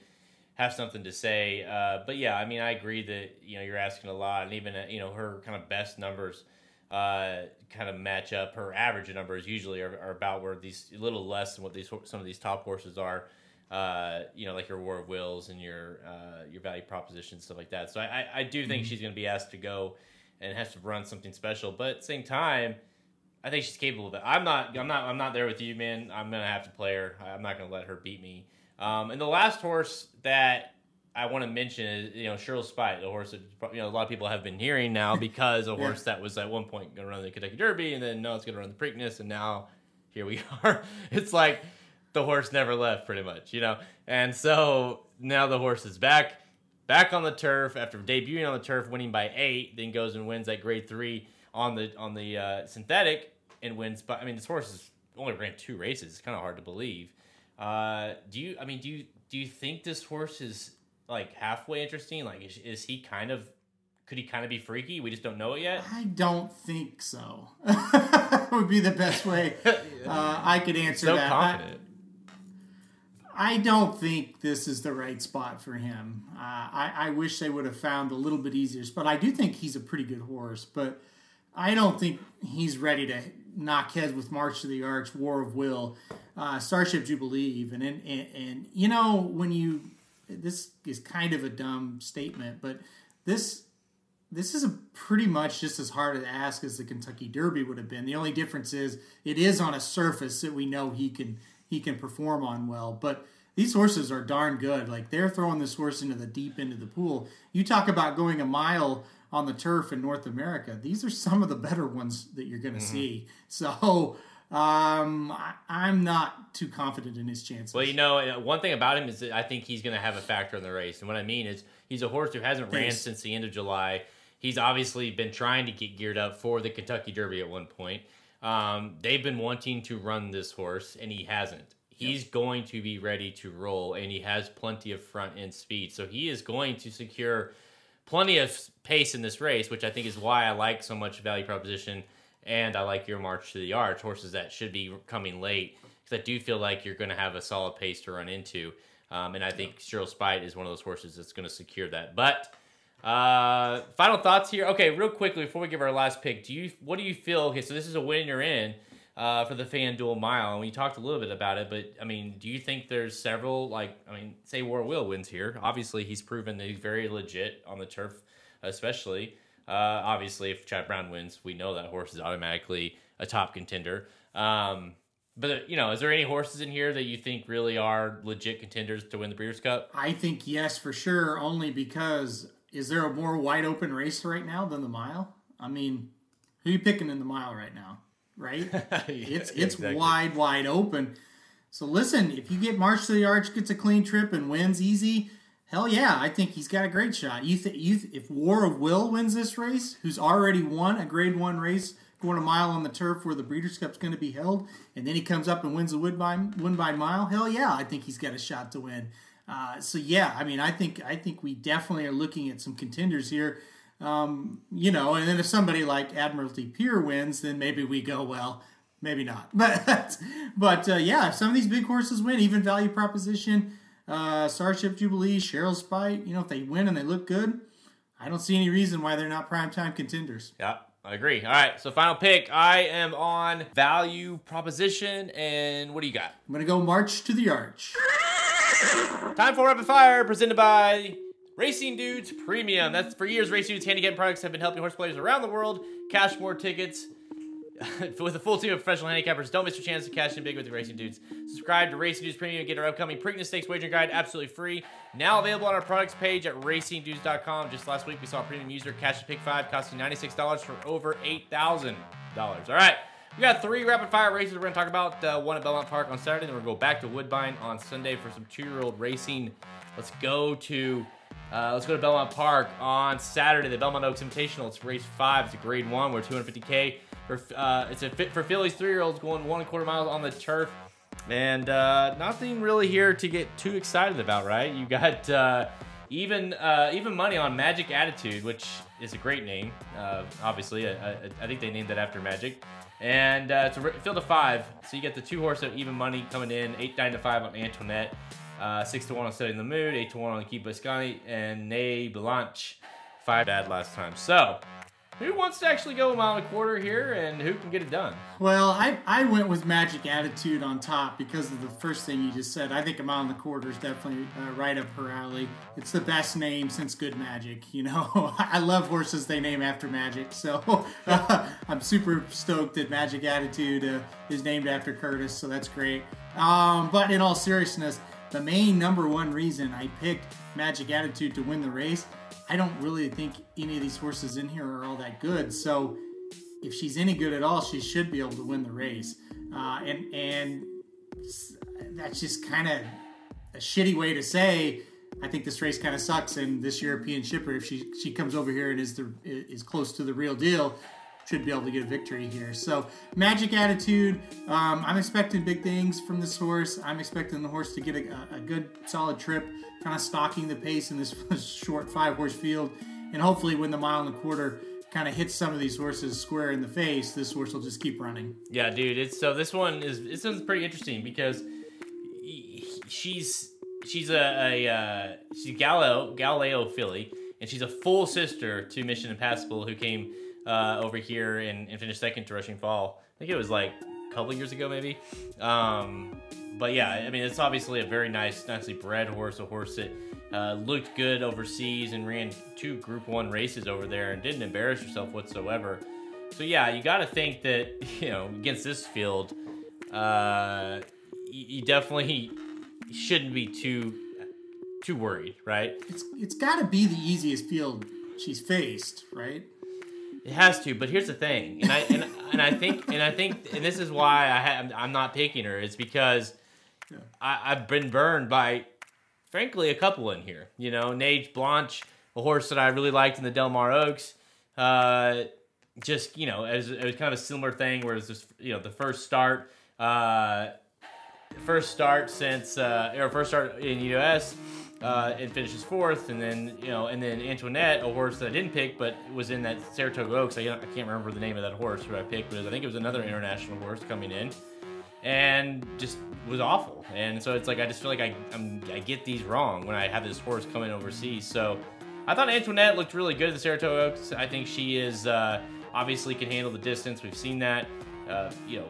A: have something to say. Uh, but yeah, I mean, I agree that you know you're asking a lot, and even uh, you know her kind of best numbers uh, kind of match up. Her average numbers usually are, are, about where these a little less than what these some of these top horses are. Uh, you know, like your War of Wills and your uh, your value proposition stuff like that. So I, I do think mm-hmm. she's going to be asked to go and has to run something special. But at the same time, I think she's capable of it. I'm not. I'm not. I'm not there with you, man. I'm gonna have to play her. I'm not gonna let her beat me. Um, and the last horse that I want to mention is you know Shirl's Speight, the horse that you know a lot of people have been hearing now because a horse that was at one point going to run the Kentucky Derby and then no, it's going to run the Preakness, and now here we are. it's like the horse never left, pretty much, you know. And so now the horse is back, back on the turf after debuting on the turf, winning by eight. Then goes and wins at Grade Three on the on the uh, synthetic and wins. But I mean, this horse has only ran two races. It's kind of hard to believe. Uh, do you? I mean, do you do you think this horse is like halfway interesting? Like, is, is he kind of could he kind of be freaky? We just don't know it yet.
B: I don't think so. would be the best way uh, I could answer so that. Confident. I don't think this is the right spot for him. Uh, I, I wish they would have found a little bit easier but I do think he's a pretty good horse, but I don't think he's ready to knock heads with March to the Arch, War of Will, uh, Starship Jubilee, even. And, and, and, you know, when you this is kind of a dumb statement, but this this is pretty much just as hard to ask as the Kentucky Derby would have been. The only difference is it is on a surface that we know he can he can perform on well, but these horses are darn good. Like they're throwing this horse into the deep end of the pool. You talk about going a mile on the turf in North America. These are some of the better ones that you're going to
A: Mm-hmm.
B: see. So um, I, I'm not too confident in his chances.
A: Well, you know, uh, one thing about him is that I think he's going to have a factor in the race. And what I mean is he's a horse who hasn't ran since the end of July. He's obviously been trying to get geared up for the Kentucky Derby at one point. Um, they've been wanting to run this horse, and he hasn't. He's going to be ready to roll, and he has plenty of front end speed. So he is going to secure plenty of pace in this race, which I think is why I like so much value proposition. And I like your March to the Arch horses that should be coming late because I do feel like you're going to have a solid pace to run into. Um, and I think Shirl's Speight is one of those horses that's going to secure that. But uh, final thoughts here. Okay, real quickly before we give our last pick, do you what do you feel? Okay, so this is a win you're in uh, for the FanDuel Mile, and we talked a little bit about it. But I mean, do you think there's several like I mean, say War Will wins here? Obviously, he's proven that he's very legit on the turf, especially. Uh, obviously, if Chad Brown wins, we know that horse is automatically a top contender. Um, but you know, is there any horses in here that you think really are legit contenders to win the Breeders' Cup?
B: I think yes for sure. Only because is there a more wide open race right now than the mile? I mean, who you picking in the mile right now? Right? it's it's
A: exactly.
B: wide wide open. So listen, if you get March to the Arch, gets a clean trip and wins easy, hell yeah, I think he's got a great shot. You think you th- if War of Will wins this race, who's already won a Grade One race, going a mile on the turf where the Breeders' Cup's going to be held, and then he comes up and wins a Woodbine Woodbine Mile, hell yeah, I think he's got a shot to win. Uh, so yeah, I mean, I think I think we definitely are looking at some contenders here. Um, you know, and then if somebody like Admiralty Pier wins, then maybe we go well, maybe not. But but uh, yeah, if some of these big horses win, even Value Proposition, uh, Starship Jubilee, Shirl's Speight, you know, if they win and they look good, I don't see any reason why they're not primetime contenders.
A: Yeah, I agree. All right, so final pick. I am on value proposition, and what do you got?
B: I'm gonna go March to the Arch.
A: Time for rapid fire, presented by Racing Dudes Premium. That's for years. Racing Dudes handicap products have been helping horse players around the world cash more tickets. with a full team of professional handicappers, don't miss your chance to cash in big with the Racing Dudes. Subscribe to Racing Dudes Premium and get our upcoming Preakness Stakes wagering guide absolutely free. Now available on our products page at racingdudes.com. Just last week, we saw a premium user cash a pick five costing $96 for over $8,000. All right. We got three rapid fire races we're going to talk about. Uh, one at Belmont Park on Saturday, then we're going to go back to Woodbine on Sunday for some two year old racing. Let's go to uh, let's go to Belmont Park on Saturday. The Belmont Oaks Invitational. It's race five. It's a grade one. We're 250k. For, uh, it's a fit for fillies three year olds going one and a quarter miles on the turf. And uh, nothing really here to get too excited about, right? You got uh, even uh, even money on Magic Attitude, which is a great name. Uh, obviously, I, I, I think they named that after Magic. And uh, it's a field of five, so you get the two horse of even money coming in, eight nine to five on Antoinette, uh, six to one on Setting the Mood, eight to one on Keep Biscani, and Neige Blanche, five bad last time. So, who wants to actually go a mile and a quarter here, and who can get it done?
B: Well, I, I went with Magic Attitude on top because of the first thing you just said. I think a mile and a quarter is definitely uh, right up her alley. It's the best name since Good Magic. You know, I love horses they name after Magic, so uh, I'm super stoked that Magic Attitude uh, is named after Curtis. So that's great. Um, but in all seriousness, the main number one reason I picked Magic Attitude to win the race, I don't really think any of these horses in here are all that good. So if she's any good at all, she should be able to win the race. Uh, and and that's just kind of a shitty way to say. I think this race kind of sucks, and this European shipper, if she she comes over here and is the is close to the real deal, should be able to get a victory here. So magic attitude. Um, I'm expecting big things from this horse. I'm expecting the horse to get a, a good solid trip, kind of stalking the pace in this short five horse field, and hopefully when the mile and a quarter kind of hits some of these horses square in the face, this horse will just keep running.
A: Yeah, dude. It's so this one is this one's pretty interesting because she's she's a, a uh, she's Galileo Galileo filly, and she's a full sister to Mission Impassable, who came uh, over here and, and finished second to Rushing Fall. I think it was like a couple years ago, maybe. Um, but yeah, I mean, it's obviously a very nice, nicely bred horse, a horse that Uh, looked good overseas and ran two Group One races over there and didn't embarrass herself whatsoever. So yeah, you got to think that you know against this field, uh, you, you definitely shouldn't be too too worried, right?
B: It's it's got to be the easiest field she's faced, right?
A: It has to, but here's the thing, and I and, and I think and I think and this is why I ha- I'm not picking her. It's because I, I've been burned by, frankly, a couple in here. You know, Neige Blanche, a horse that I really liked in the Del Mar Oaks. Uh, just you know, as it was kind of a similar thing, where it's just you know the first start, uh, first start since uh, or first start in US uh, and finishes fourth, and then you know, and then Antoinette, a horse that I didn't pick, but was in that Saratoga Oaks. I, I can't remember the name of that horse who I picked, but I think it was another international horse coming in, and just was awful. And so it's like I just feel like I I'm, I get these wrong when I have this horse coming overseas. So I thought Antoinette looked really good at the Saratoga Oaks. I think she is uh, obviously can handle the distance. We've seen that. Uh, you know,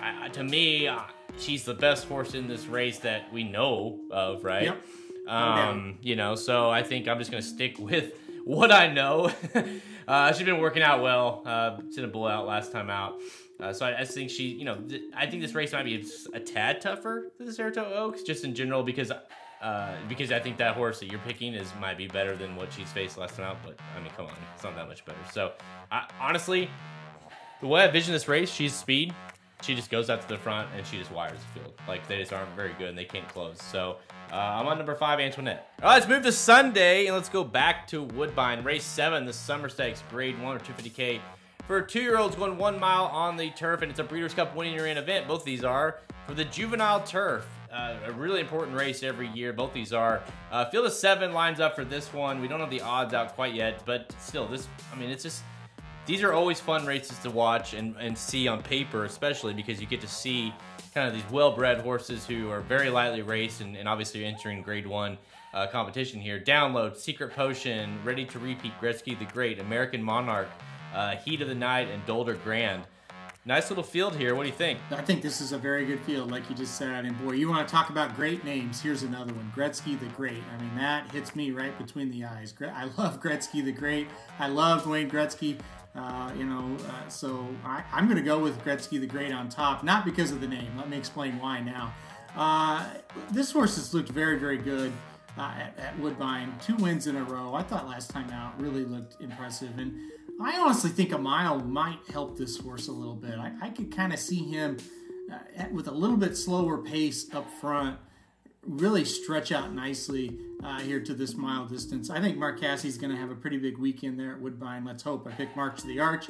A: I, to me, uh, she's the best horse in this race that we know of, right?
B: Yep.
A: Um, you know, so I think I'm just gonna stick with what I know. uh, she's been working out well. Uh, did a bull out last time out. Uh, so I, I think she, you know, th- I think this race might be a tad tougher than the Saratoga Oaks, just in general, because uh, because I think that horse that you're picking is might be better than what she's faced last time out. But I mean, come on, it's not that much better. So I, honestly, the way I vision this race, she's speed. She just goes out to the front and she just wires the field. Like they just aren't very good and they can't close. So uh, I'm on number five, Antoinette. All right, let's move to Sunday and let's go back to Woodbine. Race seven, the Summer Stakes, Grade One or 250k for two-year-olds going one mile on the turf, and it's a Breeders' Cup winning your event. Both these are for the juvenile turf. Uh, a really important race every year. Both these are. Uh, field of seven lines up for this one. We don't have the odds out quite yet, but still, this. I mean, it's just these are always fun races to watch and, and see on paper, especially because you get to see kind of these well-bred horses who are very lightly raced and, and obviously entering Grade One uh, competition here. Download, Secret Potion, Ready to Repeat, Gretzky the Great, American Monarch, uh, Heat of the Night, and Dolder Grand. Nice little field here. What do you think?
B: I think this is a very good field, like you just said. And boy, you want to talk about great names? Here's another one: Gretzky the Great. I mean, that hits me right between the eyes. I love Gretzky the Great. I love Wayne Gretzky. Uh, you know, uh, so I, I'm going to go with Gretzky the Great on top, not because of the name. Let me explain why now. Uh, this horse has looked very, very good uh, at, at Woodbine. Two wins in a row. I thought last time out really looked impressive. And I honestly think a mile might help this horse a little bit. I, I could kind of see him uh, at- with a little bit slower pace up front really stretch out nicely uh, here to this mile distance. I think Mark Casse's going to have a pretty big weekend there at Woodbine. Let's hope. I picked March to the Arch.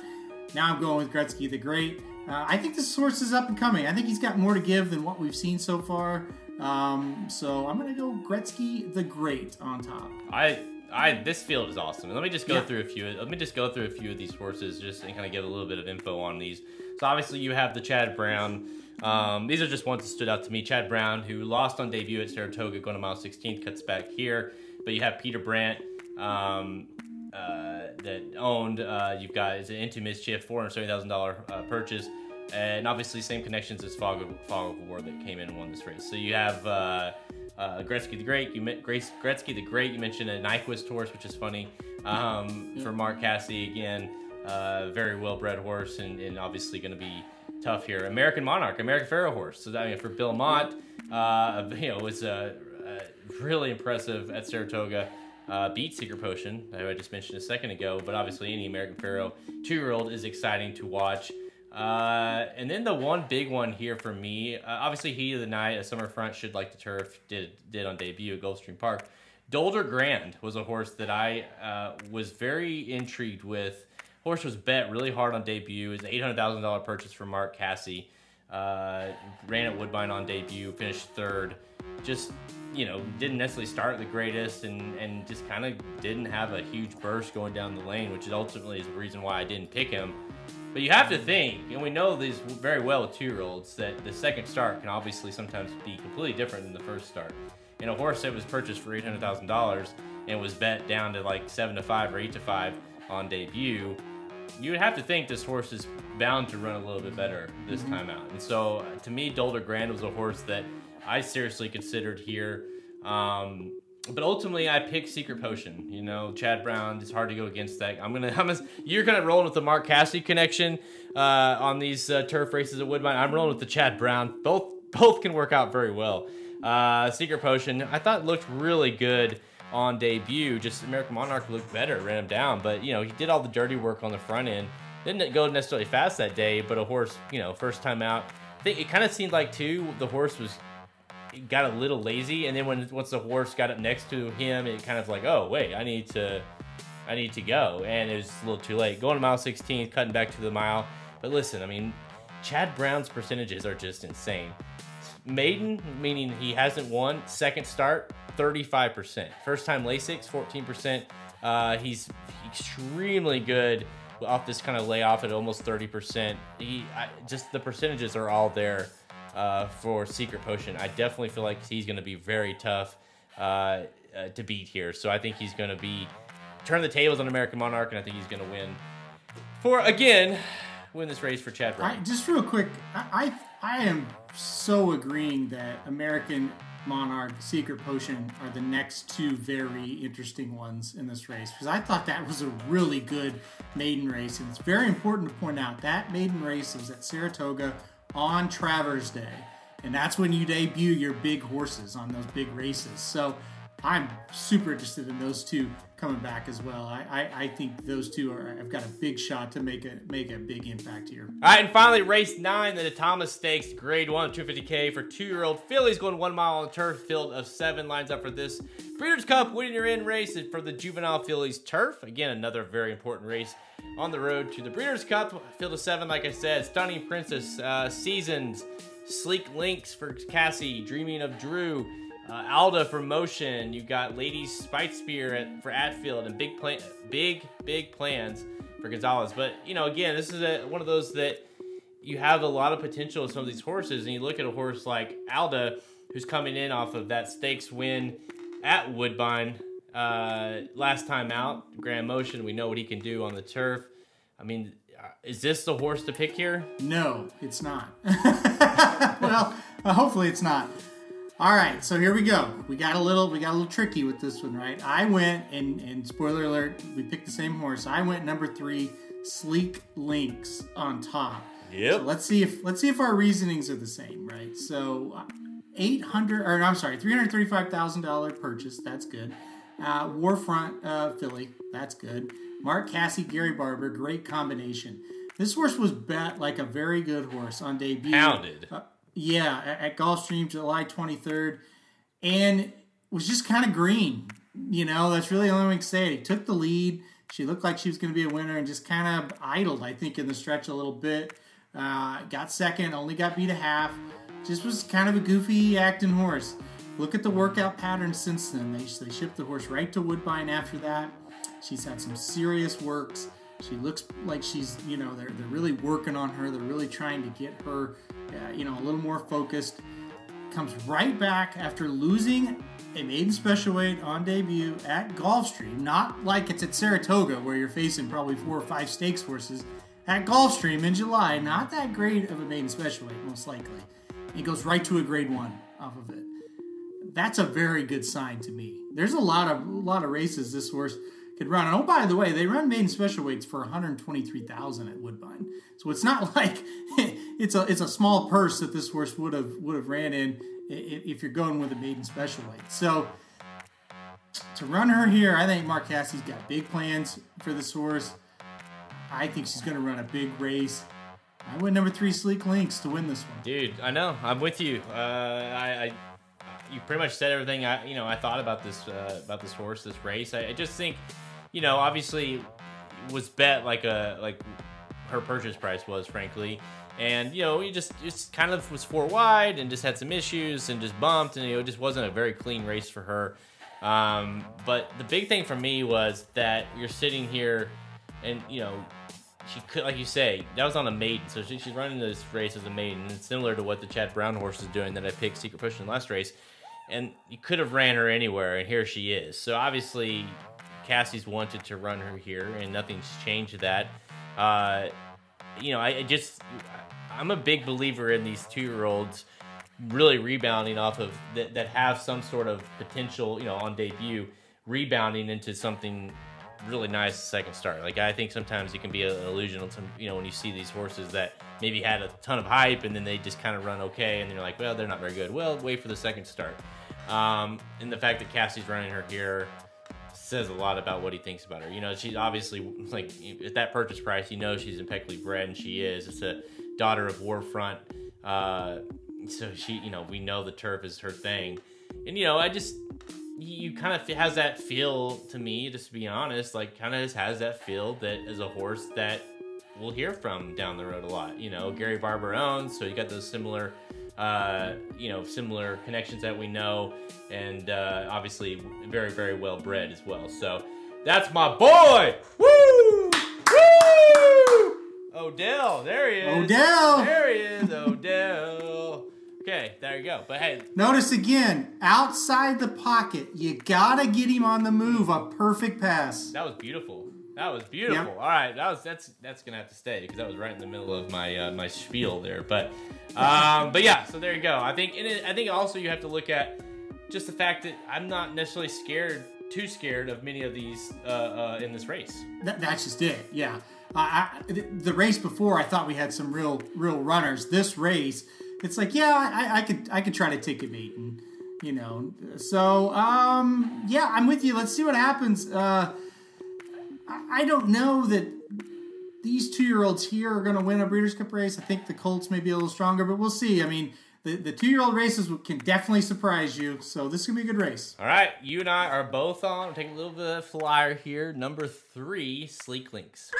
B: Now I'm going with Gretzky the Great. Uh, I think this horse is up and coming. I think he's got more to give than what we've seen so far. Um, so I'm going to go Gretzky the Great on top.
A: I I this field is awesome. Let me just go
B: Yeah.
A: through a few. Let me just go through a few of these horses just and kind of give a little bit of info on these. So obviously you have the Chad Brown. Um, these are just ones that stood out to me. Chad Brown, who lost on debut at Saratoga, going to mile 16th, cuts back here. But you have Peter Brant. Um, uh, that owned. Uh, you've got is it Into Mischief, four hundred seventy thousand dollar uh, purchase, and obviously same connections as Fog of, Fog of War that came in and won this race. So you have uh, uh, Gretzky the Great. You met Grace Gretzky the Great. You mentioned a Nyquist horse, which is funny um, for Mark Cassidy again. Very well bred horse and, and obviously going to be tough here. American Monarch, American Pharoah horse. So I mean for Bill Mott, uh, you know was uh, uh, really impressive at Saratoga uh, beat Secret Potion, who I just mentioned a second ago. But obviously, any American Pharoah two year old is exciting to watch. Uh, and then the one big one here for me, uh, obviously, Heat of the Night, a summer front should like the turf, did did on debut at Gulfstream Park. Dolder Grand was a horse that I uh, was very intrigued with. Horse was bet really hard on debut. It was an eight hundred thousand dollar purchase for Mark Casse. Uh, ran at Woodbine on debut, finished third. Just you know, didn't necessarily start the greatest, and and just kind of didn't have a huge burst going down the lane, which is ultimately is the reason why I didn't pick him. But you have to think, and we know these very well with two-year-olds, that the second start can obviously sometimes be completely different than the first start. And a horse that was purchased for eight hundred thousand dollars and was bet down to like seven to five or eight to five on debut, you would have to think this horse is bound to run a little bit better this time out. And so, uh, to me, Dolder Grand was a horse that I seriously considered here. Um, but ultimately, I picked Secret Potion. You know, Chad Brown. It's hard to go against that. I'm gonna. I'm gonna you're gonna roll with the Mark Cassidy connection uh, on these uh, turf races at Woodbine. I'm rolling with the Chad Brown. Both both can work out very well. Uh, Secret Potion. I thought looked really good on debut. Just American Monarch looked better, ran him down. But you know, he did all the dirty work on the front end. Didn't go necessarily fast that day, but a horse, you know, first time out. I think it kind of seemed like too the horse was got a little lazy, and then when once the horse got up next to him, it kind of like, oh wait, I need to, I need to go, and it was a little too late. Going to mile 16, cutting back to the mile. But listen, I mean, Chad Brown's percentages are just insane. Maiden, meaning he hasn't won, second start, 35%. First time Lasix, 14%. Uh, he's extremely good off this kind of layoff at almost 30%. He I, just the percentages are all there uh, for Secret Potion. I definitely feel like he's going to be very tough uh, uh, to beat here. So I think he's going to be turn the tables on American Monarch, and I think he's going to win for again win this race for Chad Brown.
B: I, just real quick, I, I I am so agreeing that American Monarch, Secret Potion are the next two very interesting ones in this race because I thought that was a really good maiden race. And it's very important to point out that maiden race was at Saratoga on Travers Day. And that's when you debut your big horses on those big races. So I'm super interested in those two coming back as well. I, I, I think those two are have got a big shot to make a make a big impact here.
A: All right, and finally, race nine, the Thomas Stakes, Grade One, 250k for two-year-old fillies going one mile on turf field of seven. Lines up for this Breeders' Cup winning your in race for the juvenile fillies turf. Again, another very important race on the road to the Breeders' Cup field of seven. Like I said, Stunning Princess, uh, Seasons, Sleek Links for Casse, Dreaming of Drew. Uh, Alda for Motion. You got Ladies Spite Spear at, for Attfield and big plan, big big plans for Gonzalez. But you know, again, this is a, one of those that you have a lot of potential with some of these horses, and you look at a horse like Alda, who's coming in off of that stakes win at Woodbine uh, last time out, Graham Motion. We know what he can do on the turf. I mean, uh, is this the horse to pick here?
B: No, it's not. well, uh, hopefully it's not. All right, so here we go. We got a little, we got a little tricky with this one, right? I went and, and spoiler alert, we picked the same horse. I went number three, Sleek Links on top.
A: Yep.
B: So let's see if let's see if our reasonings are the same, right? So, uh, eight hundred, or I'm sorry, three hundred thirty-five thousand dollar purchase. That's good. Uh, War Front uh, Filly. That's good. Mark Casse, Gary Barber. Great combination. This horse was bet like a very good horse on debut.
A: Pounded.
B: Uh, yeah, at, at Gulfstream, July 23rd, and was just kind of green. You know, that's really the only thing can say. He took the lead. She looked like she was going to be a winner and just kind of idled, I think, in the stretch a little bit. Uh, got second, only got beat a half. Just was kind of a goofy acting horse. Look at the workout pattern since then. They, they shipped the horse right to Woodbine after that. She's had some serious works. She looks like she's, you know, they're, they're really working on her. They're really trying to get her, uh, you know, a little more focused. Comes right back after losing a maiden special weight on debut at Gulfstream. Not like it's at Saratoga where you're facing probably four or five stakes horses. At Gulfstream in July, not that great of a maiden special weight, most likely. It goes right to a grade one off of it. That's a very good sign to me. There's a lot of a lot of races this horse could run. And oh, by the way, they run maiden special weights for 123,000 at Woodbine. So it's not like it's a it's a small purse that this horse would have would have ran in if you're going with a maiden special weight. So to run her here, I think Mark Casse's got big plans for this horse. I think she's going to run a big race. I went number three, Sleek Links, to win this one.
A: Dude, I know. I'm with you. Uh, I, I, you pretty much said everything I, you know, I thought about this, uh, about this horse, this race. I, I just think, you know, obviously, was bet like a like her purchase price was, frankly, and you know, he just just kind of was four wide and just had some issues and just bumped, and you know, it just wasn't a very clean race for her. Um, but the big thing for me was that you're sitting here, and you know, she could, like you say, that was on a maiden, so she, she's running this race as a maiden. It's similar to what the Chad Brown horse is doing that I picked Secret Potion in the last race, and you could have ran her anywhere, and here she is. So obviously, Casse's wanted to run her here, and nothing's changed that. Uh, you know, I, I just, I'm a big believer in these two year olds really rebounding off of that, that have some sort of potential, you know, on debut, rebounding into something really nice second start. Like I think sometimes it can be an illusion you know, when you see these horses that maybe had a ton of hype and then they just kind of run okay, and you're like, well, they're not very good. Well, wait for the second start. Um, and the fact that Casse's running her here says a lot about what he thinks about her. You know, she's obviously like at that purchase price, you know she's impeccably bred, and she is. It's a daughter of War Front, uh, so she, you know, we know the turf is her thing, and you know, I just you kind of has that feel to me, just to be honest, like kind of has that feel that is a horse that we'll hear from down the road a lot. You know, Gary Barber owns, so you got those similar uh, you know, similar connections that we know, and uh, obviously very, very well bred as well. So that's my boy. Woo! Odell, there he is.
B: Odell!
A: there he is. Odell. Okay, there you go. But hey,
B: Notice again, outside the pocket, you gotta get him on the move. A perfect pass.
A: that was beautiful. That was beautiful.
B: Yep.
A: All right, that was that's that's gonna have to stay because that was right in the middle of my uh, my spiel there. But um, but yeah, so there you go. I think and it, I think also you have to look at just the fact that I'm not necessarily scared, too scared of many of these uh, uh, in this race.
B: That, that's just it. Yeah. I, the- race before, I thought we had some real, real runners. This race, it's like, yeah, I, I could, I could try to take a beat, and you know. So, um, yeah, I'm with you. Let's see what happens. Uh, I, don't know that these two-year-olds here are going to win a Breeders' Cup race. I think the Colts may be a little stronger, but we'll see. I mean, the, the two-year-old races can definitely surprise you. So this is gonna be a good race.
A: All right, you and I are both on. Taking a little bit of flyer here. Number three, Sleek Links.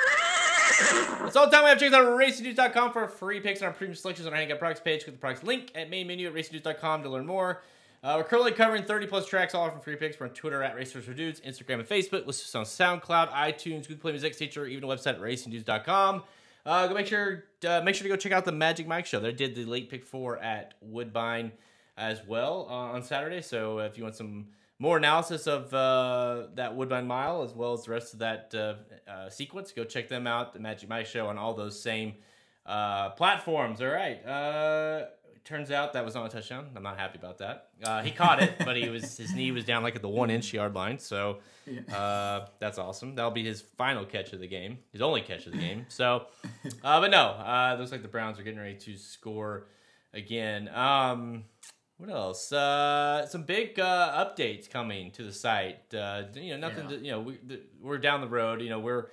A: That's all the time we have. Check out racingdudes.com for free picks on our premium selections on our handicap products page. Click the products link at main menu at racingdudes.com to learn more. Uh, we're currently covering 30 plus tracks, all from free picks. We're on Twitter at Racers for Dudes, Instagram and Facebook. Listen on SoundCloud, iTunes, Google Play Music, Stitcher, even a website at racingdudes.com. Uh, go make sure uh, make sure to go check out the Magic Mike show. They did the late pick four at Woodbine as well uh, on Saturday. So if you want some more analysis of uh, that Woodbine Mile as well as the rest of that uh, uh, sequence, go check them out. The Magic Mike show on all those same uh, platforms. All right. Turns out that was not a touchdown. I'm not happy about that. Uh, he caught it, but he was his knee was down like at the one inch yard line. So uh, that's awesome. That'll be his final catch of the game, his only catch of the game. So, uh, but no, uh, looks like the Browns are getting ready to score again. Um, what else? Uh, some big uh, updates coming to the site. Uh, you know, nothing.
B: Yeah.
A: To, you know, we, the, we're down the road. You know, we're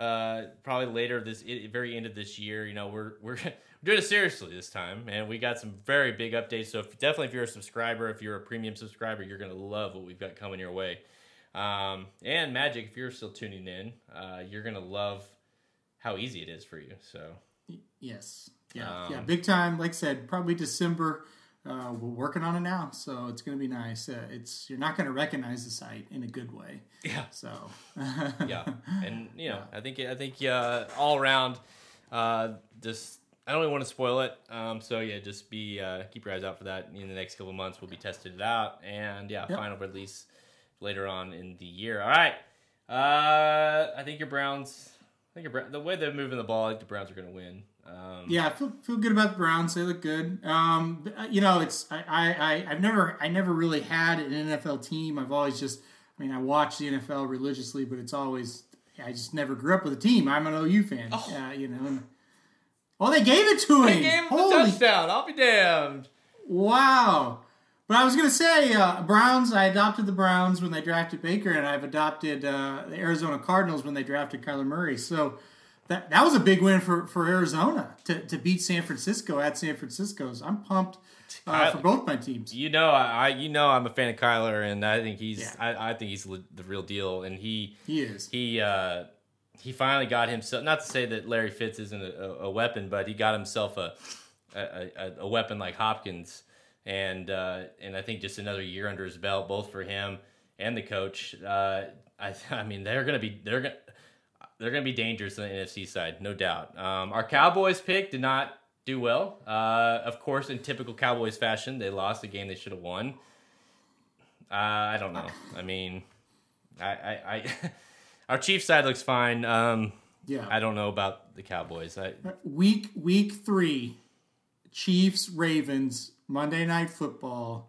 A: uh, probably later this very end of this year. You know, we're we're doing it seriously this time, and we got some very big updates. So if, definitely, if you're a subscriber, if you're a premium subscriber, you're gonna love what we've got coming your way. Um, and Magic, if you're still tuning in, uh, you're gonna love how easy it is for you. So
B: Yes. Yeah.
A: Um,
B: yeah. Big time. Like I said, probably December. Uh, we're working on it now, so it's to be nice. Uh, it's you're not to recognize the site in a good way.
A: yeah,
B: So
A: yeah, and you know, I think I think uh, all around, uh, just I don't even want to spoil it. Um, so yeah, just be uh, keep your eyes out for that. In the next couple of months, we'll be testing it out, and yeah,
B: Yep.
A: final release later on in the year. All right, uh, I think your Browns. I think your, Brown- the way they're moving the ball, I think the Browns are going to win. Um,
B: yeah, I feel feel good about the Browns. They look good. Um, uh, you know, it's I, I I've never I never really had an NFL team. I've always just I mean I watch the NFL religiously, but it's always I just never grew up with a team. I'm an OU fan. Uh, you know. And, oh, they gave it to him.
A: They gave him the
B: Holy
A: touchdown. I'll be damned.
B: Wow. But I was going to say, uh, Browns, I adopted the Browns when they drafted Baker, and I've adopted uh, the Arizona Cardinals when they drafted Kyler Murray. So that that was a big win for, for Arizona to, to beat San Francisco at San Francisco's. I'm pumped uh, for both my teams.
A: You know, I, I you know I'm a fan of Kyler, and I think he's
B: Yeah.
A: I, I think he's the real deal, and he
B: He is.
A: he uh, he finally got himself. Not to say that Larry Fitz isn't a, a, weapon, but he got himself a a, a, weapon like Hopkins, and uh, and I think just another year under his belt, both for him and the coach. Uh, I I mean they're gonna be they're gonna they're gonna be dangerous on the NFC side, no doubt. Um, our Cowboys pick did not do well. Uh, of course, in typical Cowboys fashion, they lost a game they should have won. Uh, I don't know. I mean, I, I, I our Chiefs side looks fine. Um,
B: Yeah.
A: I don't know about the Cowboys. I,
B: Week week three, Chiefs Ravens Monday Night Football.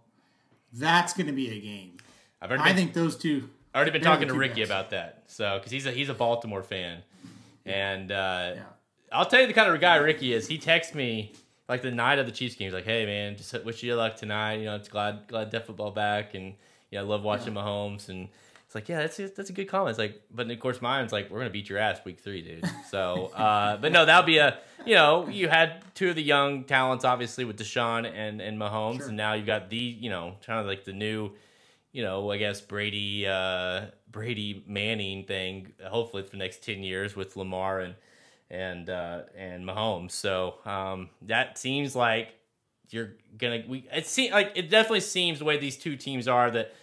B: That's going to be a game.
A: I've already
B: I
A: been,
B: think those two.
A: I've already been talking to Ricky
B: best.
A: about that. So because he's a he's a Baltimore fan, and uh,
B: Yeah.
A: I'll tell you the kind of guy Ricky is. He texts me like the night of the Chiefs game. He's like, "Hey man, just wish you luck tonight. You know, it's glad glad have football back, and yeah, I love watching Mahomes." And it's like, yeah, that's a, that's a good comment. It's like, but of course, mine's like, we're gonna beat your ass week three, dude. So, uh, but no, that'll be a you know, you had two of the young talents, obviously with Deshaun and and Mahomes, and now you've got the you know, kind of like the new you know, I guess Brady, uh, Brady Manning thing. Hopefully for the next ten years with Lamar and and uh, and Mahomes. So um, that seems like you're gonna. We it seems like it definitely seems the way these two teams are that.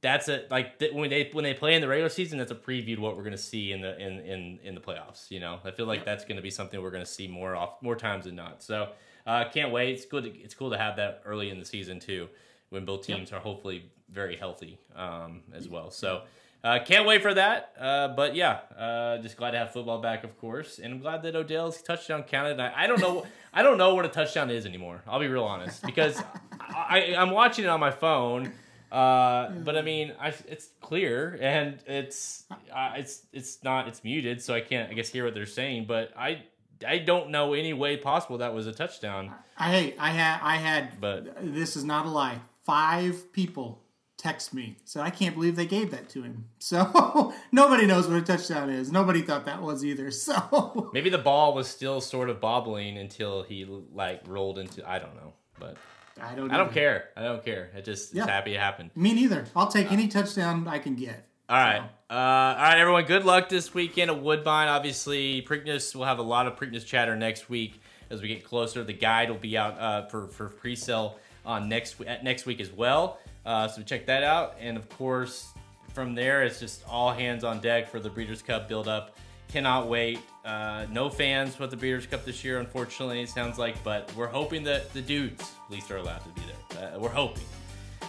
A: That's a like th- when they when they play in the regular season. That's a preview to what we're going to see in the in, in in the playoffs. You know, I feel like that's going to be something we're going to see more off more times than not. So uh, can't wait. It's good. To, it's cool to have that early in the season too, when both teams are hopefully very healthy um, as well. So uh, can't wait for that. Uh, but yeah, uh, just glad to have football back, of course, and I'm glad that Odell's touchdown counted. I, I don't know. I don't know what a touchdown is anymore. I'll be real honest because I, I'm watching it on my phone. Uh, but I mean, I, it's clear and it's uh, it's it's not it's muted, so I can't I guess hear what they're saying. But I I don't know any way possible that was a touchdown.
B: I I had I had
A: But-
B: this is not a lie. Five people text me said I can't believe they gave that to him. So nobody knows what a touchdown is. Nobody thought that was either. So
A: Maybe the ball was still sort of bobbling until he like rolled into I don't know, but
B: I don't.
A: I don't
B: either.
A: care. I don't care. It just
B: Yeah.
A: it's happy it happened.
B: Me neither. I'll take any touchdown I can get.
A: All right. Uh, all right, everyone. Good luck this weekend at Woodbine. Obviously, Preakness will have a lot of Preakness chatter next week as we get closer. The guide will be out uh, for for pre-sale on next at next week as well. Uh, so check that out. And of course, from there, it's just all hands on deck for the Breeders' Cup build up. Cannot wait. Uh, no fans with the Breeders' Cup this year, unfortunately. It sounds like, but we're hoping that the dudes at least are allowed to be there. Uh, we're hoping.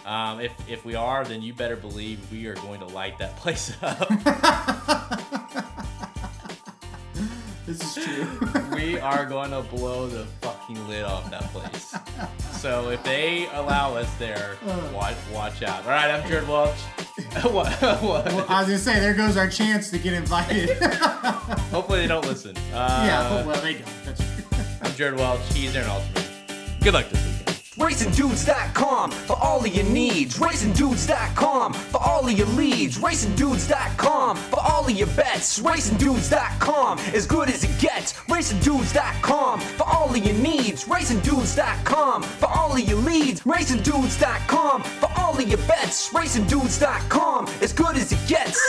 A: Um, if if we are, then you better believe we are going to light that place up.
B: This is true.
A: we are going to blow the fucking lid off that place. So if they allow us there, watch watch out. All right, I'm Jared Welch. what, what?
B: I was gonna say there goes our chance to get invited.
A: Hopefully they don't listen. Uh,
B: yeah. Well, they don't. That's true.
A: I'm Jared Welch. He's Aaron Altman. Good luck this weekend.
C: RacingDudes.com for all of your needs. RacingDudes.com for all of your leads. RacingDudes.com for all of your bets. RacingDudes.com as good as it gets. RacingDudes.com for all of your needs. RacingDudes.com for all of your leads. RacingDudes.com for all of your bets. RacingDudes.com as good as it gets.